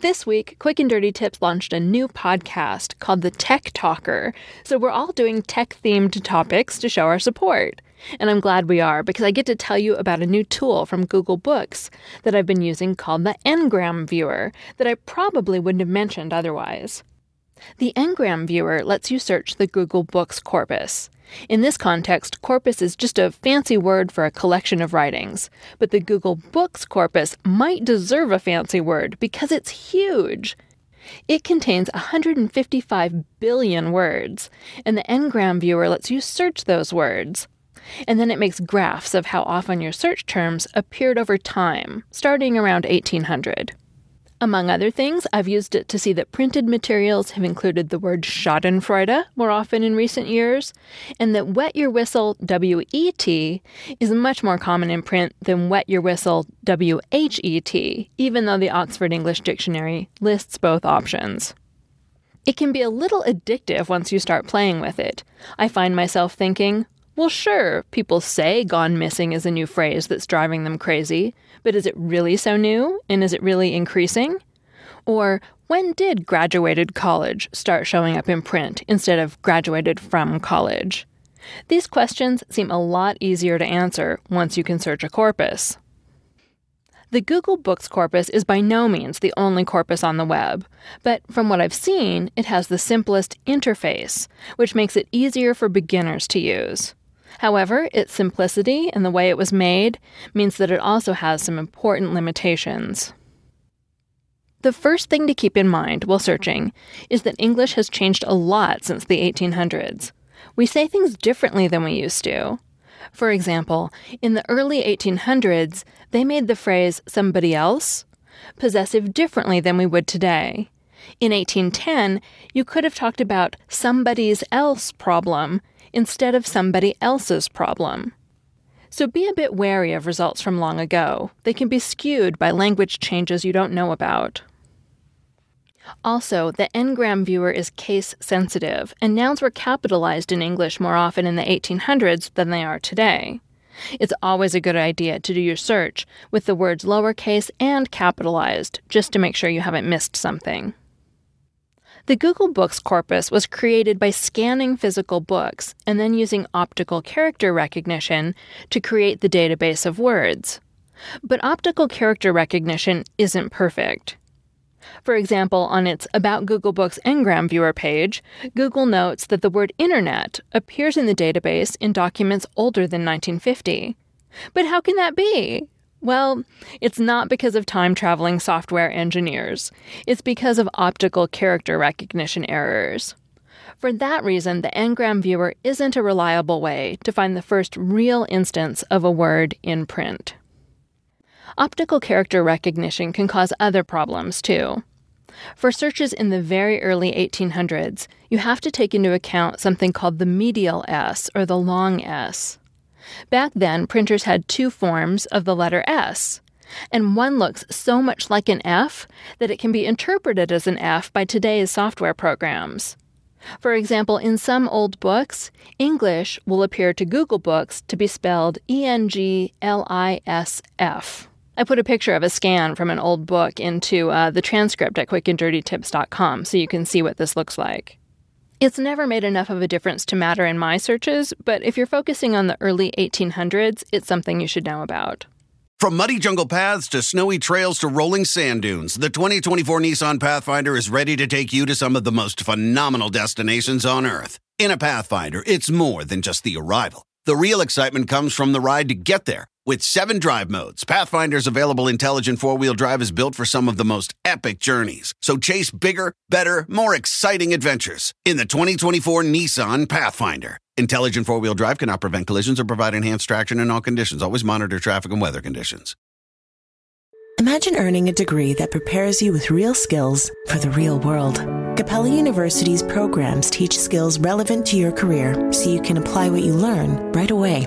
This week, Quick and Dirty Tips launched a new podcast called The Tech Talker. So we're all doing tech themed topics to show our support. And I'm glad we are because I get to tell you about a new tool from Google Books that I've been using called the Ngram Viewer that I probably wouldn't have mentioned otherwise. The Ngram Viewer lets you search the Google Books corpus. In this context, corpus is just a fancy word for a collection of writings, but the Google Books corpus might deserve a fancy word because it's huge. It contains 155 billion words, and the Ngram viewer lets you search those words. And then it makes graphs of how often your search terms appeared over time, starting around 1800. Among other things, I've used it to see that printed materials have included the word Schadenfreude more often in recent years, and that wet your whistle WET is much more common in print than wet your whistle WHET, even though the Oxford English Dictionary lists both options. It can be a little addictive once you start playing with it. I find myself thinking, well, sure, people say gone missing is a new phrase that's driving them crazy, but is it really so new? And is it really increasing? Or when did graduated college start showing up in print instead of graduated from college? These questions seem a lot easier to answer once you can search a corpus. The Google Books corpus is by no means the only corpus on the web, but from what I've seen, it has the simplest interface, which makes it easier for beginners to use. However, its simplicity and the way it was made means that it also has some important limitations. The first thing to keep in mind while searching is that English has changed a lot since the 1800s. We say things differently than we used to. For example, in the early 1800s, they made the phrase somebody else possessive differently than we would today. In 1810, you could have talked about somebody's else problem instead of somebody else's problem. So be a bit wary of results from long ago. They can be skewed by language changes you don't know about. Also, the Ngram viewer is case sensitive, and nouns were capitalized in English more often in the 1800s than they are today. It's always a good idea to do your search with the words lowercase and capitalized, just to make sure you haven't missed something. The Google Books corpus was created by scanning physical books and then using optical character recognition to create the database of words. But optical character recognition isn't perfect. For example, on its About Google Books Ngram Viewer page, Google notes that the word Internet appears in the database in documents older than 1950. But how can that be? Well, it's not because of time traveling software engineers. It's because of optical character recognition errors. For that reason, the Ngram viewer isn't a reliable way to find the first real instance of a word in print. Optical character recognition can cause other problems, too. For searches in the very early 1800s, you have to take into account something called the medial S, or the long S. Back then, printers had two forms of the letter S, and one looks so much like an F that it can be interpreted as an F by today's software programs. For example, in some old books, English will appear to Google Books to be spelled E N G L I S F. I put a picture of a scan from an old book into uh, the transcript at quickanddirtytips.com so you can see what this looks like. It's never made enough of a difference to matter in my searches, but if you're focusing on the early 1800s, it's something you should know about. From muddy jungle paths to snowy trails to rolling sand dunes, the 2024 Nissan Pathfinder is ready to take you to some of the most phenomenal destinations on Earth. In a Pathfinder, it's more than just the arrival. The real excitement comes from the ride to get there With seven drive modes, Pathfinder's available intelligent four wheel drive is built for some of the most epic journeys. So chase bigger, better, more exciting adventures in the 2024 Nissan Pathfinder. Intelligent four wheel drive cannot prevent collisions or provide enhanced traction in all conditions. Always monitor traffic and weather conditions. Imagine earning a degree that prepares you with real skills for the real world. Capella University's programs teach skills relevant to your career so you can apply what you learn right away.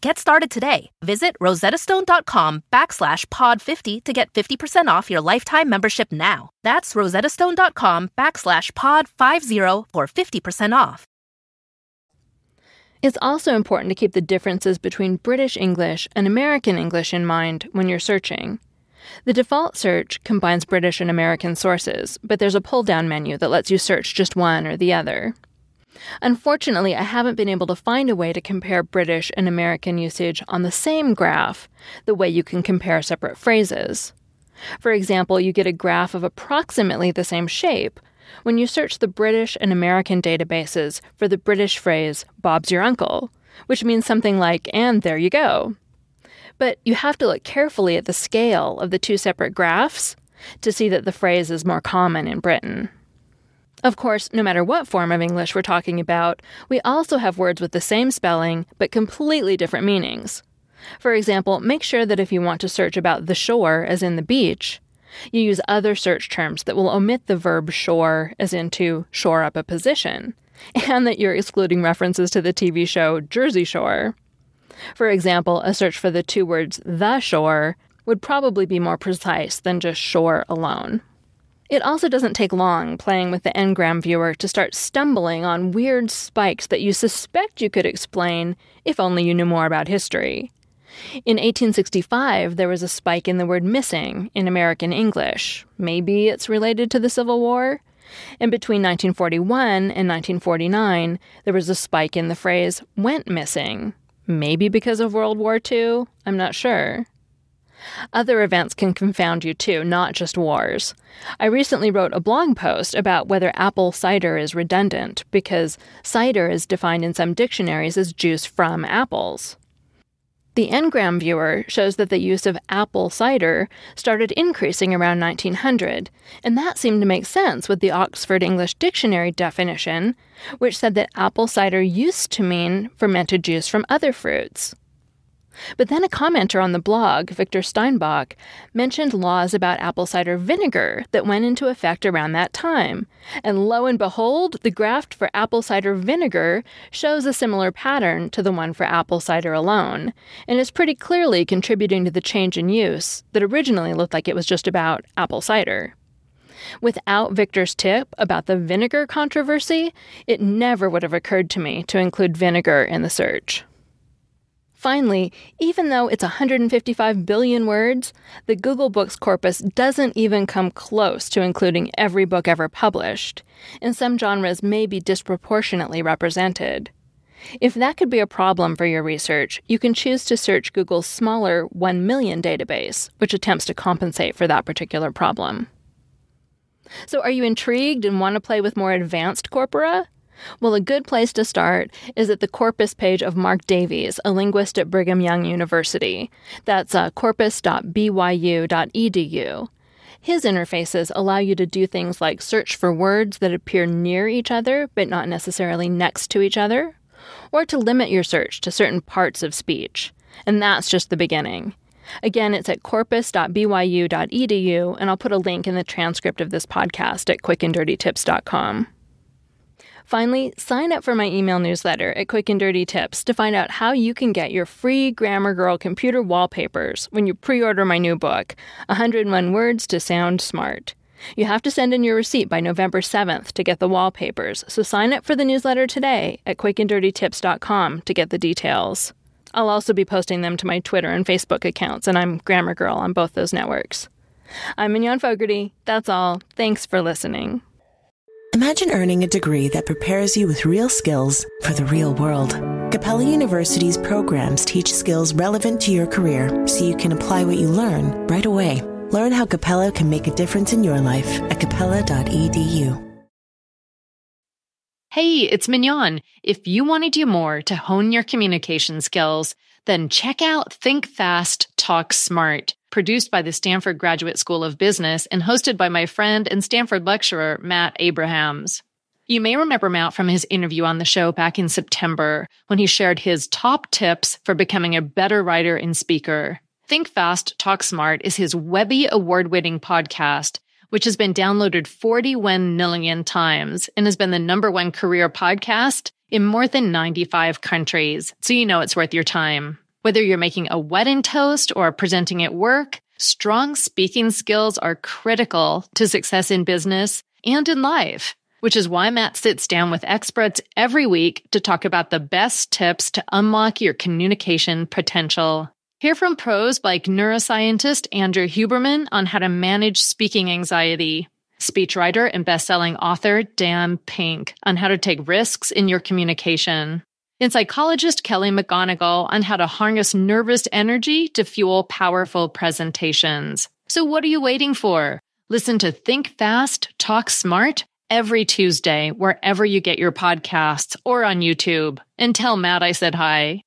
Get started today. Visit rosettastone.com backslash pod50 to get 50% off your lifetime membership now. That's rosettastone.com backslash pod50 for 50% off. It's also important to keep the differences between British English and American English in mind when you're searching. The default search combines British and American sources, but there's a pull down menu that lets you search just one or the other. Unfortunately, I haven't been able to find a way to compare British and American usage on the same graph, the way you can compare separate phrases. For example, you get a graph of approximately the same shape when you search the British and American databases for the British phrase, Bob's your uncle, which means something like, and there you go. But you have to look carefully at the scale of the two separate graphs to see that the phrase is more common in Britain. Of course, no matter what form of English we're talking about, we also have words with the same spelling but completely different meanings. For example, make sure that if you want to search about the shore, as in the beach, you use other search terms that will omit the verb shore, as in to shore up a position, and that you're excluding references to the TV show Jersey Shore. For example, a search for the two words the shore would probably be more precise than just shore alone. It also doesn't take long playing with the Ngram viewer to start stumbling on weird spikes that you suspect you could explain if only you knew more about history. In 1865, there was a spike in the word missing in American English. Maybe it's related to the Civil War? And between 1941 and 1949, there was a spike in the phrase went missing. Maybe because of World War II? I'm not sure. Other events can confound you too, not just wars. I recently wrote a blog post about whether apple cider is redundant because cider is defined in some dictionaries as juice from apples. The Ngram viewer shows that the use of apple cider started increasing around 1900, and that seemed to make sense with the Oxford English Dictionary definition, which said that apple cider used to mean fermented juice from other fruits. But then a commenter on the blog, Victor Steinbach, mentioned laws about apple cider vinegar that went into effect around that time. And lo and behold, the graph for apple cider vinegar shows a similar pattern to the one for apple cider alone, and is pretty clearly contributing to the change in use that originally looked like it was just about apple cider. Without Victor's tip about the vinegar controversy, it never would have occurred to me to include vinegar in the search. Finally, even though it's 155 billion words, the Google Books corpus doesn't even come close to including every book ever published, and some genres may be disproportionately represented. If that could be a problem for your research, you can choose to search Google's smaller 1 million database, which attempts to compensate for that particular problem. So, are you intrigued and want to play with more advanced corpora? Well, a good place to start is at the corpus page of Mark Davies, a linguist at Brigham Young University. That's uh, corpus.byu.edu. His interfaces allow you to do things like search for words that appear near each other but not necessarily next to each other, or to limit your search to certain parts of speech. And that's just the beginning. Again, it's at corpus.byu.edu, and I'll put a link in the transcript of this podcast at quickanddirtytips.com. Finally, sign up for my email newsletter at Quick and Dirty Tips to find out how you can get your free Grammar Girl computer wallpapers when you pre order my new book, 101 Words to Sound Smart. You have to send in your receipt by November 7th to get the wallpapers, so sign up for the newsletter today at quickanddirtytips.com to get the details. I'll also be posting them to my Twitter and Facebook accounts, and I'm Grammar Girl on both those networks. I'm Mignon Fogarty. That's all. Thanks for listening. Imagine earning a degree that prepares you with real skills for the real world. Capella University's programs teach skills relevant to your career so you can apply what you learn right away. Learn how Capella can make a difference in your life at capella.edu. Hey, it's Mignon. If you want to do more to hone your communication skills, then check out Think Fast, Talk Smart, produced by the Stanford Graduate School of Business and hosted by my friend and Stanford lecturer, Matt Abrahams. You may remember Matt from his interview on the show back in September when he shared his top tips for becoming a better writer and speaker. Think Fast, Talk Smart is his Webby award winning podcast, which has been downloaded 41 million times and has been the number one career podcast in more than 95 countries. So you know it's worth your time. Whether you're making a wedding toast or presenting at work, strong speaking skills are critical to success in business and in life, which is why Matt sits down with experts every week to talk about the best tips to unlock your communication potential. Hear from pros like neuroscientist Andrew Huberman on how to manage speaking anxiety, speechwriter and best-selling author Dan Pink on how to take risks in your communication, and psychologist Kelly McGonigal on how to harness nervous energy to fuel powerful presentations. So what are you waiting for? Listen to Think Fast, Talk Smart every Tuesday wherever you get your podcasts or on YouTube. And tell Matt I said hi.